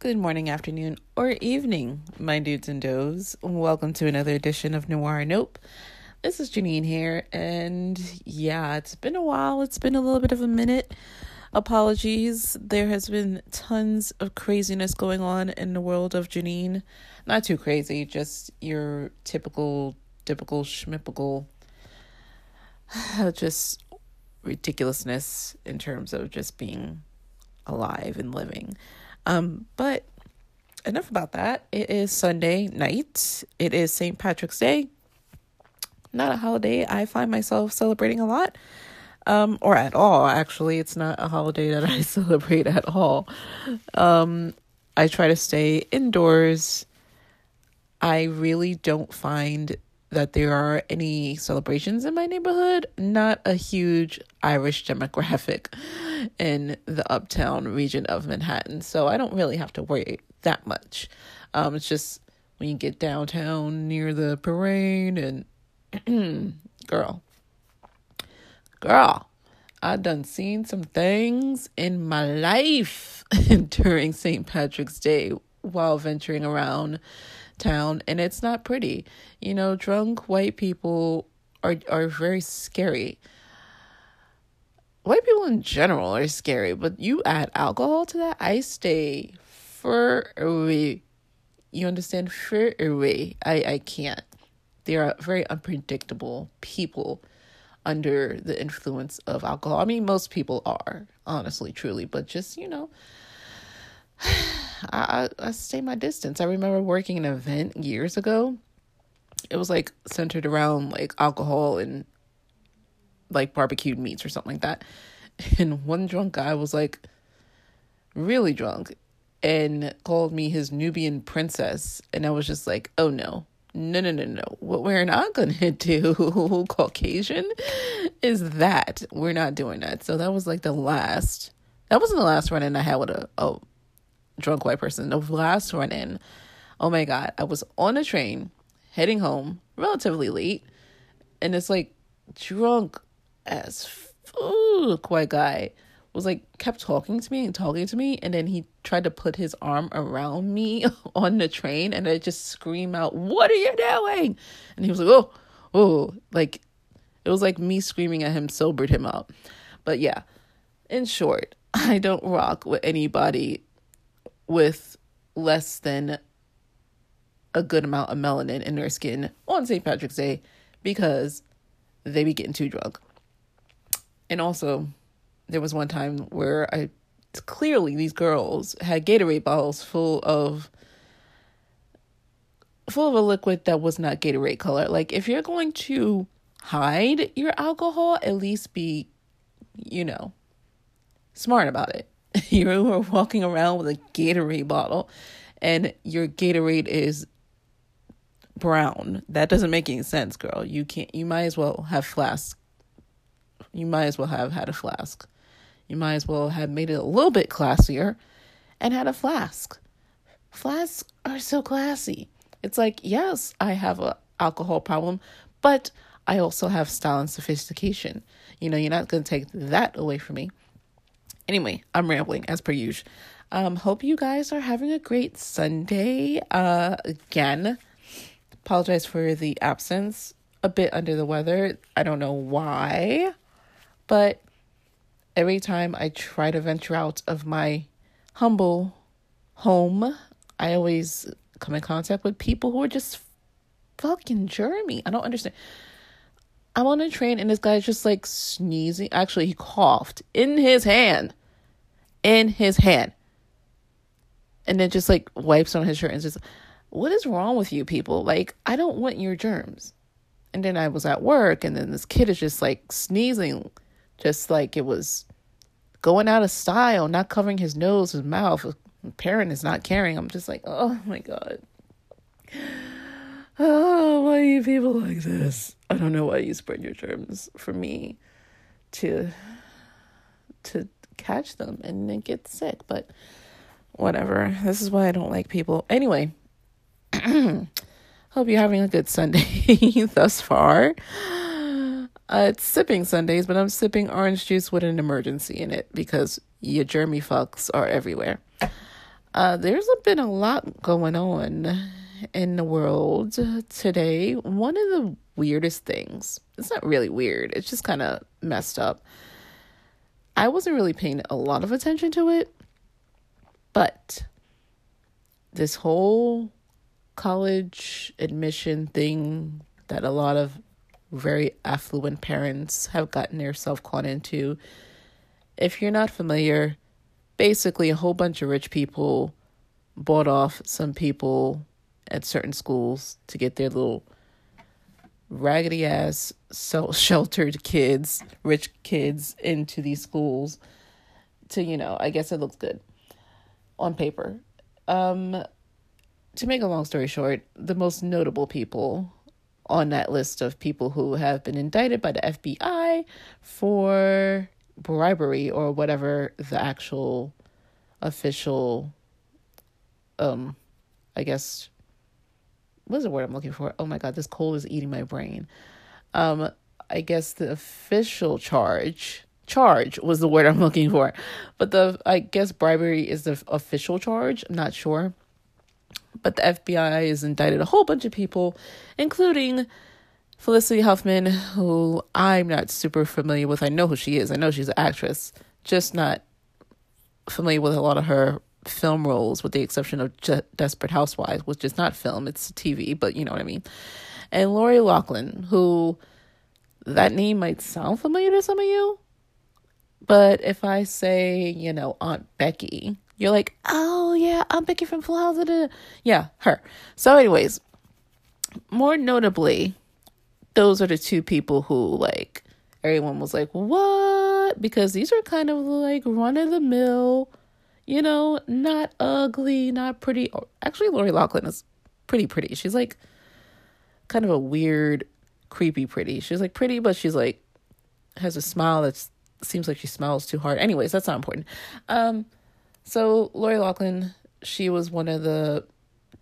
Good morning, afternoon, or evening, my dudes and does. Welcome to another edition of Noire Nope. This is Janine here, and yeah, it's been a while. It's been a little bit of a minute. Apologies. There has been tons of craziness going on in the world of Janine. Not too crazy, just your typical, typical, schmippical, just ridiculousness in terms of just being alive and living. Um, but enough about that. It is Sunday night. It is St. Patrick's Day. Not a holiday I find myself celebrating a lot. Um, or at all, actually. It's not a holiday that I celebrate at all. Um, I try to stay indoors. I really don't find that there are any celebrations in my neighborhood. Not a huge Irish demographic in the uptown region of Manhattan. So I don't really have to worry that much. Um, it's just when you get downtown near the parade and girl, girl, I done seen some things in my life during St. Patrick's Day while venturing around town and it's not pretty. You know, drunk white people are are very scary. White people in general are scary, but you add alcohol to that, I stay far away. You understand? Far away. I, I can't. They are very unpredictable people under the influence of alcohol. I mean, most people are, honestly, truly, but just, you know, I, I stay my distance. I remember working an event years ago. It was like centered around like alcohol and like barbecued meats or something like that. And one drunk guy was like really drunk and called me his Nubian princess. And I was just like, oh no, no, no, no, no. What we're not going to do, Caucasian, is that. We're not doing that. So that was like the last, that wasn't the last run in I had with a, a drunk white person. The last run in, oh my God, I was on a train heading home relatively late, and it's like drunk as fuck white guy was like kept talking to me and talking to me and then he tried to put his arm around me on the train and I just scream out, What are you doing? And he was like, Oh, oh like it was like me screaming at him sobered him up. But yeah, in short, I don't rock with anybody with less than a good amount of melanin in their skin on St. Patrick's Day because they be getting too drunk. And also, there was one time where I clearly these girls had Gatorade bottles full of full of a liquid that was not Gatorade color. Like if you're going to hide your alcohol, at least be, you know, smart about it. you were walking around with a Gatorade bottle and your Gatorade is brown. That doesn't make any sense, girl. You can't you might as well have flask. You might as well have had a flask. You might as well have made it a little bit classier and had a flask. Flasks are so classy. It's like, yes, I have a alcohol problem, but I also have style and sophistication. You know, you're not going to take that away from me. Anyway, I'm rambling as per usual. Um, hope you guys are having a great Sunday. Uh, again, apologize for the absence. A bit under the weather. I don't know why, but every time I try to venture out of my humble home, I always come in contact with people who are just fucking germy. I don't understand. I'm on a train and this guy's just like sneezing. Actually, he coughed in his hand in his hand. And then just like wipes on his shirt and just, what is wrong with you people? Like, I don't want your germs. And then I was at work and then this kid is just like sneezing, just like it was going out of style, not covering his nose, his mouth. The parent is not caring. I'm just like, oh my God. Oh, why are you people like this? I don't know why you spread your germs for me to to catch them and then get sick. But whatever. This is why I don't like people. Anyway, hope you're having a good Sunday thus far. Uh, it's sipping Sundays, but I'm sipping orange juice with an Emergen-C in it because your germy fucks are everywhere. Uh, there's been a lot going on in the world today. One of the weirdest things, it's not really weird, it's just kind of messed up. I wasn't really paying a lot of attention to it, but this whole college admission thing that a lot of very affluent parents have gotten themselves caught into. If you're not familiar, basically a whole bunch of rich people bought off some people at certain schools to get their little raggedy ass so sheltered kids, rich kids into these schools to, you know, I guess it looks good on paper. Um to make a long story short, the most notable people on that list of people who have been indicted by the FBI for bribery or whatever the actual official um I guess what's the word I'm looking for? Oh my god, this cold is eating my brain. Um, I guess the official charge charge was the word I'm looking for. But the I guess bribery is the official charge. I'm not sure. But the FBI has indicted a whole bunch of people, including Felicity Huffman, who I'm not super familiar with. I know who she is. I know she's an actress, just not familiar with a lot of her film roles, with the exception of Desperate Housewives, which is not film, it's TV, but you know what I mean. And Lori Loughlin, who that name might sound familiar to some of you, but if I say, you know, Aunt Becky, you're like, oh yeah, I'm Becky from Full House. Yeah, her. So, anyways, more notably, those are the two people who like everyone was like, what? Because these are kind of like run of the mill you know, not ugly, not pretty. Actually, Lori Loughlin is pretty pretty. She's like kind of a weird, creepy pretty. She's like pretty, but she's like has a smile that seems like she smiles too hard. Anyways, that's not important. Um, so Lori Loughlin, she was one of the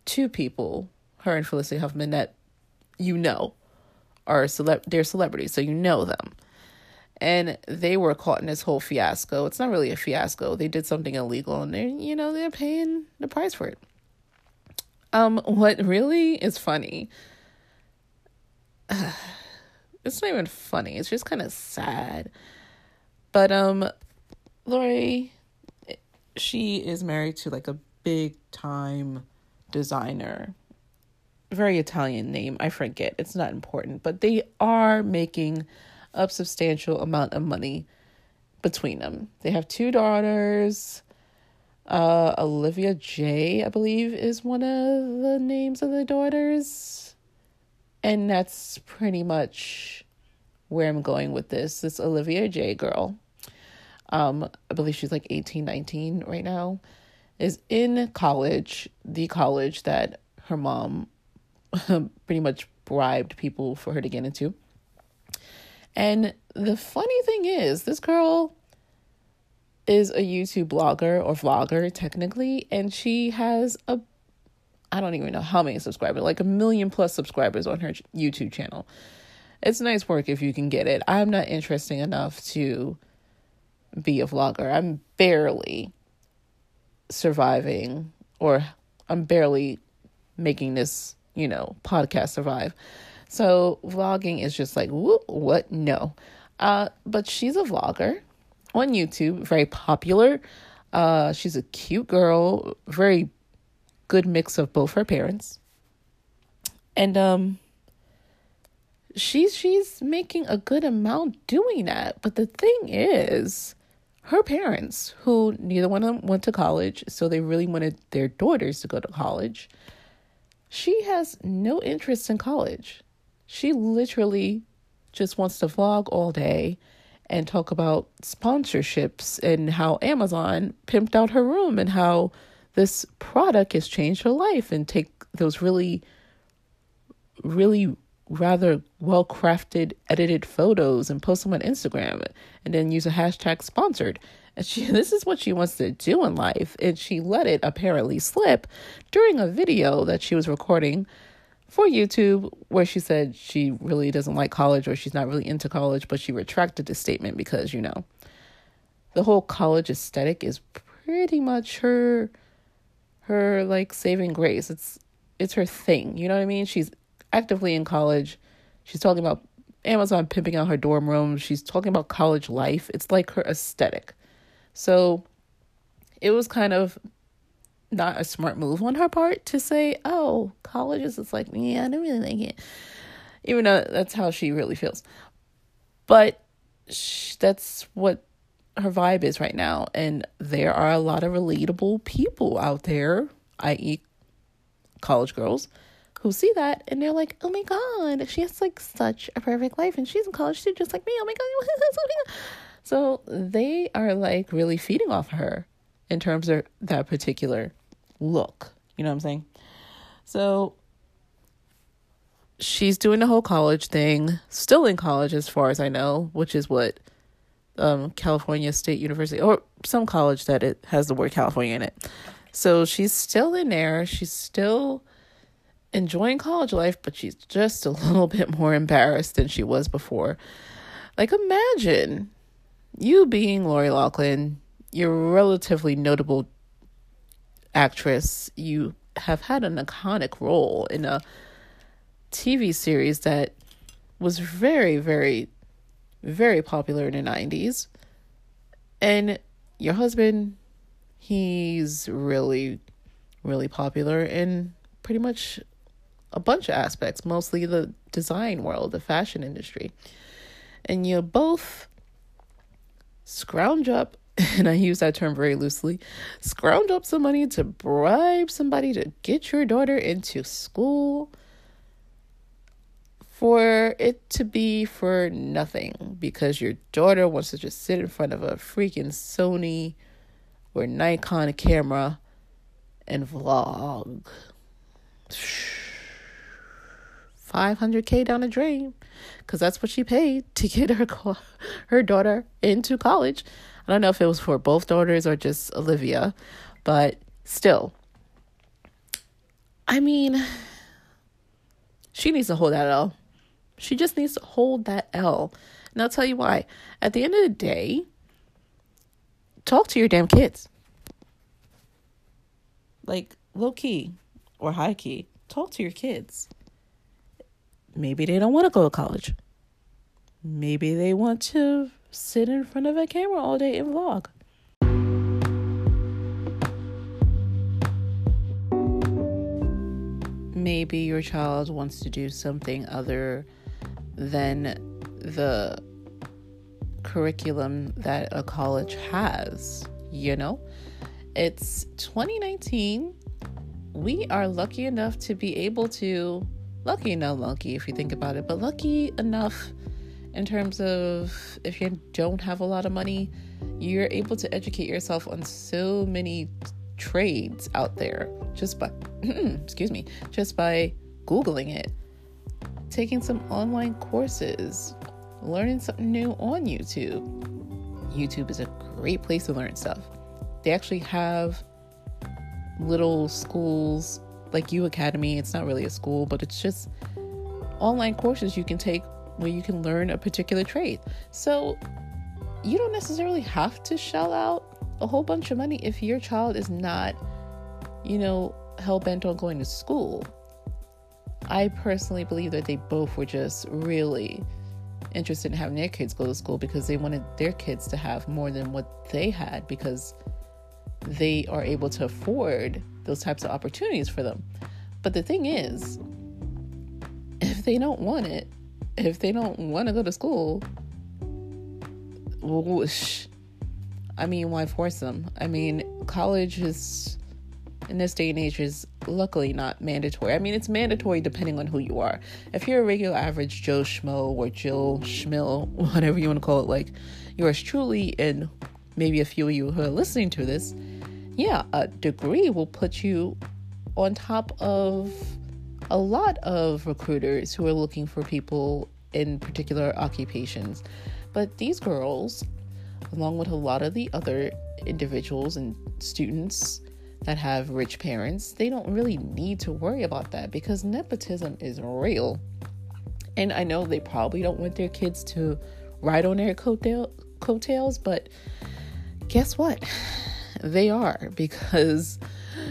two people, her and Felicity Huffman, that you know are celeb. They're celebrities, so you know them and they were caught in this whole fiasco. It's not really a fiasco. They did something illegal and they're, you know, they're paying the price for it. Um, what really is funny, it's not even funny, it's just kind of sad. But, um, Lori, she is married to like a big time designer. Very Italian name, I forget. It's not important, but they are making a substantial amount of money between them. They have two daughters. Uh, Olivia Jade, I believe, is one of the names of the daughters. And that's pretty much where I'm going with this. This Olivia Jade girl, um, I believe she's like 18, 19 right now, is in college, the college that her mom pretty much bribed people for her to get into. And the funny thing is, this girl is a YouTube blogger or vlogger technically, and she has a I don't even know how many subscribers, like a million plus subscribers on her YouTube channel. It's nice work if you can get it. I'm not interesting enough to be a vlogger. I'm barely surviving or I'm barely making this, you know, podcast survive. So vlogging is just like, what? No. Uh, but she's a vlogger on YouTube, very popular. Uh, she's a cute girl, very good mix of both her parents. And um she's she's making a good amount doing that. But the thing is, her parents, who neither one of them went to college, so they really wanted their daughters to go to college. She has no interest in college. She literally just wants to vlog all day and talk about sponsorships and how Amazon pimped out her room and how this product has changed her life and take those really, really rather well crafted, edited photos and post them on Instagram and then use a hashtag sponsored. And she this is what she wants to do in life. And she let it apparently slip during a video that she was recording for YouTube where she said she really doesn't like college or she's not really into college, but she retracted the statement because, you know, the whole college aesthetic is pretty much her her like saving grace. It's it's her thing. You know what I mean? She's actively in college. She's talking about Amazon pimping out her dorm room. She's talking about college life. It's like her aesthetic. So it was kind of not a smart move on her part to say, "Oh, college is just like, yeah, I don't really like it," even though that's how she really feels. But that's what her vibe is right now, and there are a lot of relatable people out there, i.e., college girls, who see that and they're like, "Oh my god, she has like such a perfect life, and she's in college too, just like me." Oh my god, so they are like really feeding off her in terms of that particular look. You know what I'm saying? So she's doing the whole college thing, still in college as far as I know, which is what um, California State University or some college that it has the word California in it. So she's still in there. She's still enjoying college life, but she's just a little bit more embarrassed than she was before. Like imagine you being Lori Loughlin, you're a relatively notable actress. You have had an iconic role in a TV series that was very, very, very popular in the 90s. And your husband, he's really, really popular in pretty much a bunch of aspects, mostly the design world, the fashion industry. And you both scrounge up and I use that term very loosely, scrounge up some money to bribe somebody to get your daughter into school for it to be for nothing because your daughter wants to just sit in front of a freaking Sony or Nikon camera and vlog. 500k down the drain because that's what she paid to get her her daughter into college I don't know if it was for both daughters or just Olivia, but still. I mean, she needs to hold that L. She just needs to hold that L. And I'll tell you why. At the end of the day, talk to your damn kids. Like low key or high key, talk to your kids. Maybe they don't want to go to college. Maybe they want to sit in front of a camera all day and vlog. Maybe your child wants to do something other than the curriculum that a college has, you know? It's 2019. We are lucky enough to be able to, lucky, no lucky if you think about it, but lucky enough in terms of if you don't have a lot of money, you're able to educate yourself on so many trades out there just by excuse me, just by googling it, taking some online courses, learning something new on YouTube. YouTube is a great place to learn stuff. They actually have little schools like U Academy. It's not really a school, but it's just online courses you can take where you can learn a particular trade. So you don't necessarily have to shell out a whole bunch of money if your child is not, you know, hell bent on going to school. I personally believe that they both were just really interested in having their kids go to school because they wanted their kids to have more than what they had because they are able to afford those types of opportunities for them. But the thing is, if they don't want it, if they don't want to go to school, whoosh. I mean, why force them? I mean, college is in this day and age is luckily not mandatory. I mean, it's mandatory depending on who you are. If you're a regular average Joe Schmo or Jill Schmill, whatever you want to call it, like yours truly, and maybe a few of you who are listening to this, yeah, a degree will put you on top of a lot of recruiters who are looking for people in particular occupations. But these girls, along with a lot of the other individuals and students that have rich parents, they don't really need to worry about that because nepotism is real. And I know they probably don't want their kids to ride on their coattail, coattails, but guess what? They are because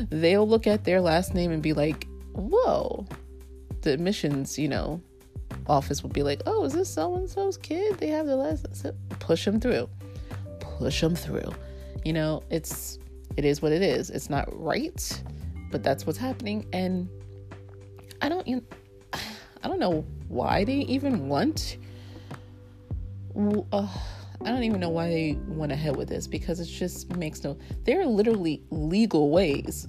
they'll look at their last name and be like, whoa. The admissions, you know, office will be like, oh, is this so and so's kid? They have the last. Push them through. Push them through. You know, it's it is what it is. It's not right, but that's what's happening. And I don't, I don't know why they even want. Uh, I don't even know why they went ahead with this because it just makes no. There are literally legal ways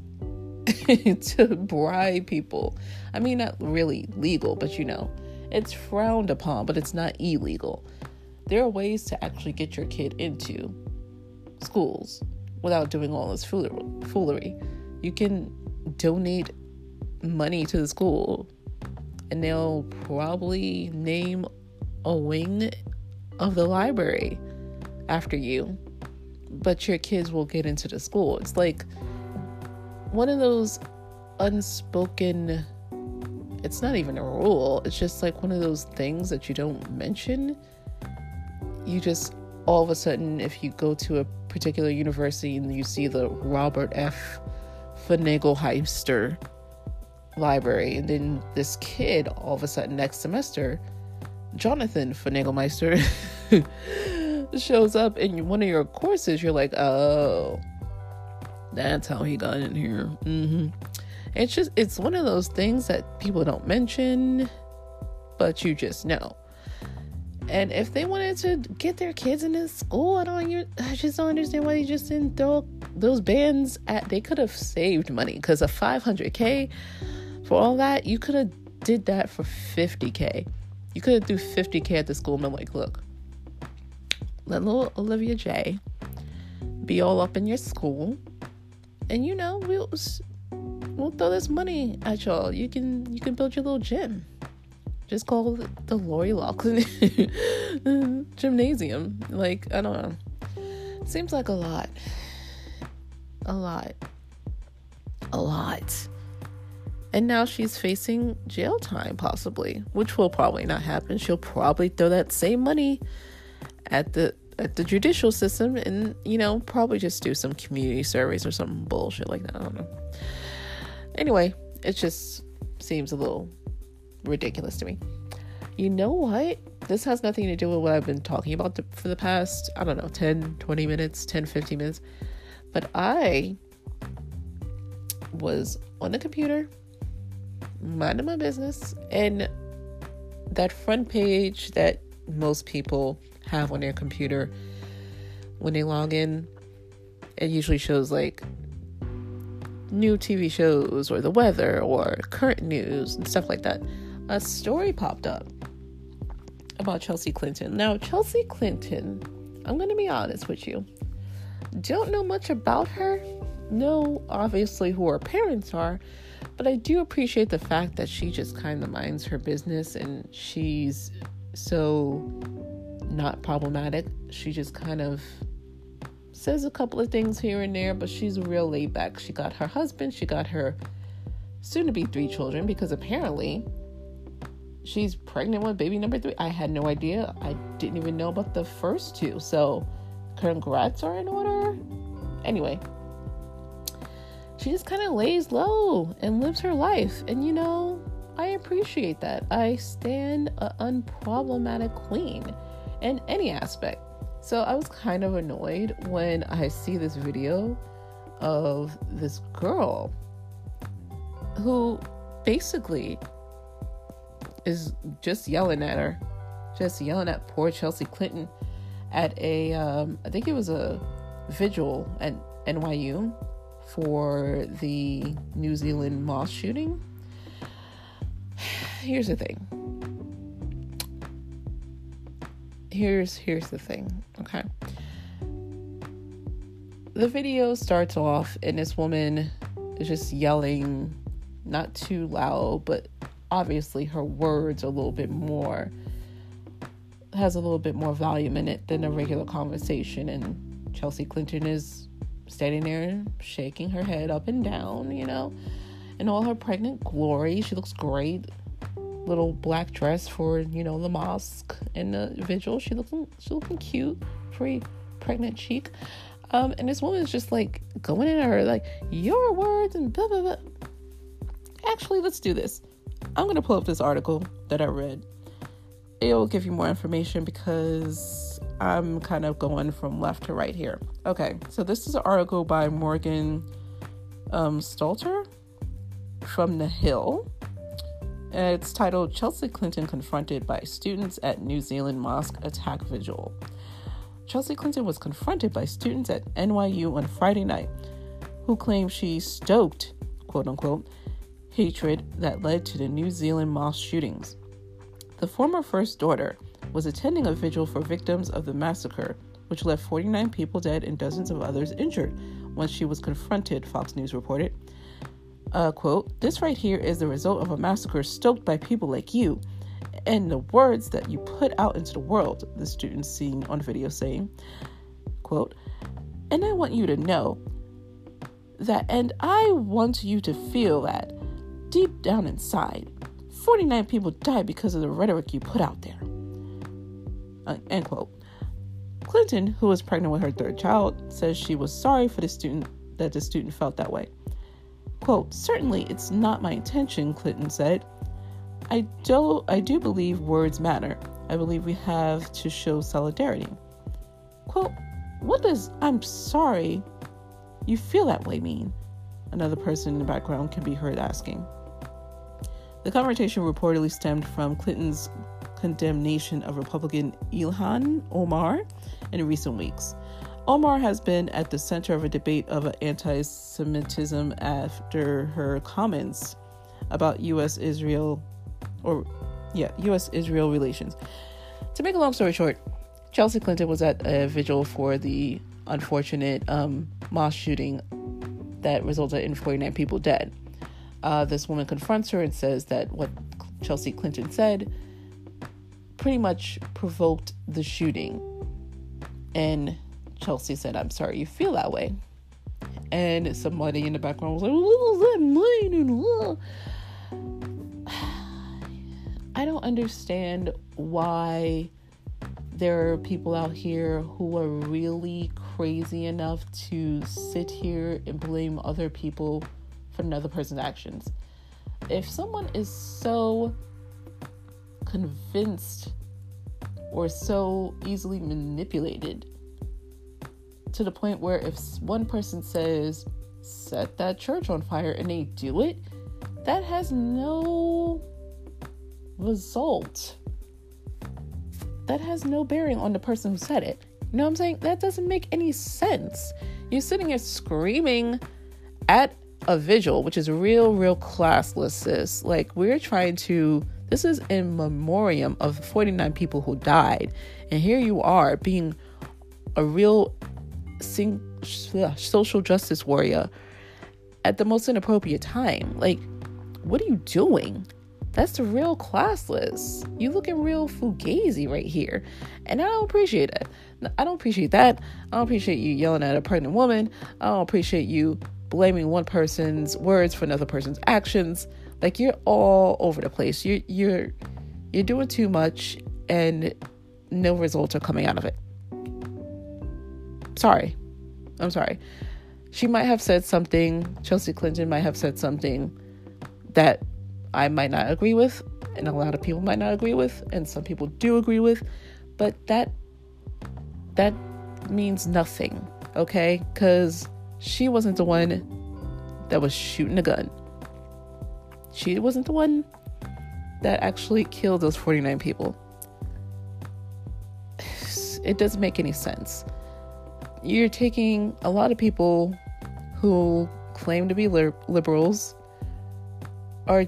to bribe people. I mean, not really legal, but you know, it's frowned upon, but it's not illegal. There are ways to actually get your kid into schools without doing all this foolery. You can donate money to the school and they'll probably name a wing of the library after you, but your kids will get into the school. It's like one of those unspoken, it's not even a rule, it's just like one of those things that you don't mention. You just all of a sudden, if you go to a particular university and you see the Robert F. Finagelheister library, and then this kid all of a sudden next semester, Jonathan Finagelmeister, shows up in one of your courses, you're like, oh, that's how he got in here. Mm-hmm. It's just, it's one of those things that people don't mention, but you just know. And if they wanted to get their kids into school, I don't. I just don't understand why they just didn't throw those bands at. They could have saved money because a 500k for all that, you could have did that for 50k. You could have threw 50k at the school and been like, look, let little Olivia Jade be all up in your school, and you know we'll we'll throw this money at y'all. You can you can build your little gym. Just call it the Lori Loughlin Gymnasium. Like, I don't know. Seems like a lot. A lot. A lot. And now she's facing jail time, possibly, which will probably not happen. She'll probably throw that same money at the at the judicial system and you know probably just do some community surveys or some bullshit like that i don't know anyway it just seems a little ridiculous to me. You know what? This has nothing to do with what I've been talking about for the past, I don't know, 10, 20 minutes, 10, 15 minutes. But I was on the computer, minding my business, and that front page that most people have on their computer when they log in, it usually shows like new TV shows or the weather or current news and stuff like that a story popped up about Chelsea Clinton. Now, Chelsea Clinton, I'm going to be honest with you, don't know much about her. Know obviously who her parents are, but I do appreciate the fact that she just kind of minds her business and she's so not problematic. She just kind of says a couple of things here and there, but she's real laid back. She got her husband, she got her soon to be three children because apparently she's pregnant with baby number three. I had no idea. I didn't even know about the first two. So, congrats are in order. Anyway, she just kind of lays low and lives her life. And you know, I appreciate that. I stand an unproblematic queen in any aspect. So I was kind of annoyed when I see this video of this girl who basically is just yelling at her, just yelling at poor Chelsea Clinton at a, um, I think it was a vigil at NYU for the New Zealand mosque shooting. Here's the thing. Here's here's the thing, okay? The video starts off and this woman is just yelling not too loud, but obviously her words a little bit more has a little bit more volume in it than a regular conversation and Chelsea Clinton is standing there shaking her head up and down, you know, in all her pregnant glory. She looks great. Little black dress for, you know, the mosque and the vigil. She looking she looking cute, pretty pregnant cheek. Um, and this woman is just like going in her like your words and blah blah blah. Actually, let's do this. I'm gonna pull up this article that I read. It'll give you more information because I'm kind of going from left to right here. Okay, so this is an article by Morgan um, Gstalter from The Hill. It's titled Chelsea Clinton Confronted by Students at New Zealand Mosque Attack Vigil. Chelsea Clinton was confronted by students at NYU on Friday night who claimed she stoked, quote unquote, hatred that led to the New Zealand mosque shootings. The former first daughter was attending a vigil for victims of the massacre, which left 49 people dead and dozens of others injured when she was confronted, Fox News reported. Uh, quote, this right here is the result of a massacre stoked by people like you and the words that you put out into the world, the student seen on video saying, quote, and I want you to know that, and I want you to feel that deep down inside, 49 people died because of the rhetoric you put out there. Uh, end quote. Clinton, who was pregnant with her third child, says she was sorry for the student that the student felt that way. Quote, certainly it's not my intention, Clinton said. I do I do believe words matter. I believe we have to show solidarity. Quote, what does I'm sorry you feel that way mean? Another person in the background can be heard asking. The confrontation reportedly stemmed from Clinton's condemnation of Republican Ilhan Omar in recent weeks. Omar has been at the center of a debate of anti Semitism after her comments about U.S. Israel, or yeah, U.S. Israel relations. To make a long story short, Chelsea Clinton was at a vigil for the unfortunate um, mosque shooting that resulted in 49 people dead. Uh, this woman confronts her and says that what Chelsea Clinton said pretty much provoked the shooting. And Chelsea said, I'm sorry you feel that way. And somebody in the background was like, What that mean? I don't understand why there are people out here who are really crazy enough to sit here and blame other people for another person's actions. If someone is so convinced or so easily manipulated to the point where if one person says, set that church on fire, and they do it, that has no result. That has no bearing on the person who said it. You know what I'm saying? That doesn't make any sense. You're sitting here screaming at a vigil, which is real, real classless, sis. Like, we're trying to, this is in memoriam of 49 people who died. And here you are being a real sing, social justice warrior at the most inappropriate time. Like, what are you doing? That's real classless. You looking real fugazi right here. And I don't appreciate it. I don't appreciate that. I don't appreciate you yelling at a pregnant woman. I don't appreciate you blaming one person's words for another person's actions. Like you're all over the place. You're you're you're doing too much and no results are coming out of it. Sorry. I'm sorry. She might have said something, Chelsea Clinton might have said something that I might not agree with, and a lot of people might not agree with, and some people do agree with, but that that means nothing, okay? Cuz she wasn't the one that was shooting a gun. She wasn't the one that actually killed those 49 people. It doesn't make any sense you're taking a lot of people who claim to be liberals are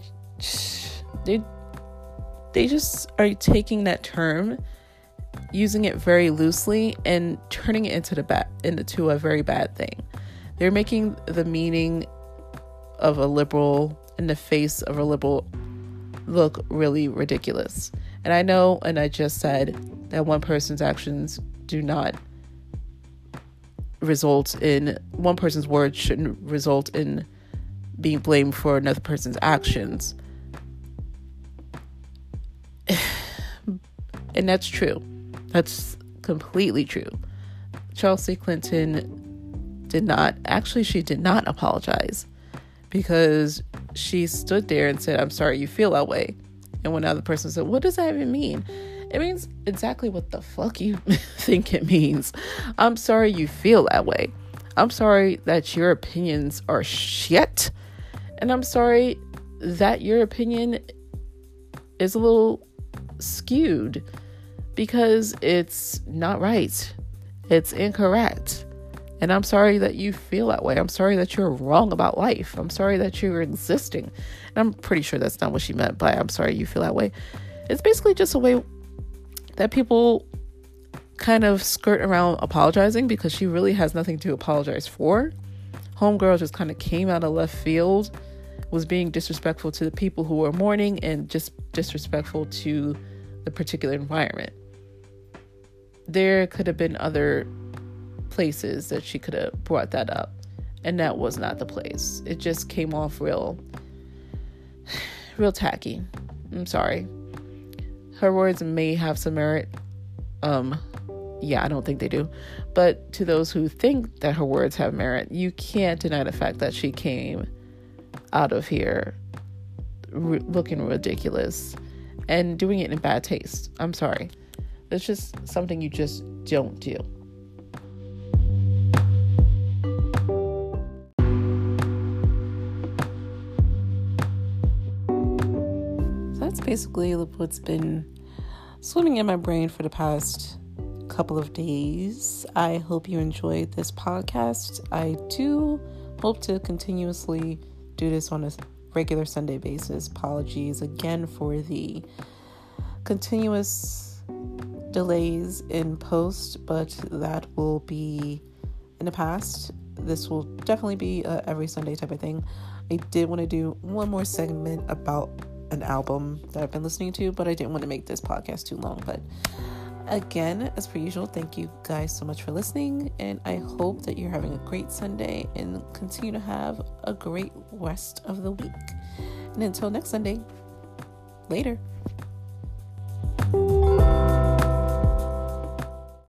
they they just are taking that term using it very loosely and turning it into the bad into a very bad thing they're making the meaning of a liberal in the face of a liberal look really ridiculous and i know and i just said that one person's actions do not result in one person's words shouldn't result in being blamed for another person's actions. and that's true. That's completely true. Chelsea Clinton did not, actually, she did not apologize because she stood there and said, I'm sorry you feel that way. And when the other person said, What does that even mean? It means exactly what the fuck you think it means. I'm sorry you feel that way. I'm sorry that your opinions are shit. And I'm sorry that your opinion is a little skewed because it's not right. It's incorrect. And I'm sorry that you feel that way. I'm sorry that you're wrong about life. I'm sorry that you're existing. And I'm pretty sure that's not what she meant by I'm sorry you feel that way. It's basically just a way that people kind of skirt around apologizing because she really has nothing to apologize for. Homegirl just kind of came out of left field, was being disrespectful to the people who were mourning and just disrespectful to the particular environment. There could have been other places that she could have brought that up, and that was not the place. It just came off real, real tacky. I'm sorry. Her words may have some merit. Um, yeah, I don't think they do. But to those who think that her words have merit, you can't deny the fact that she came out of here looking ridiculous and doing it in bad taste. I'm sorry. It's just something you just don't do. That's basically what's been swimming in my brain for the past couple of days. I hope you enjoyed this podcast. I do hope to continuously do this on a regular Sunday basis. Apologies again for the continuous delays in post, but that will be in the past. This will definitely be a every Sunday type of thing. I did want to do one more segment about an album that I've been listening to, but I didn't want to make this podcast too long. But again, as per usual, thank you guys so much for listening, and I hope that you're having a great Sunday and continue to have a great rest of the week. And until next Sunday, later.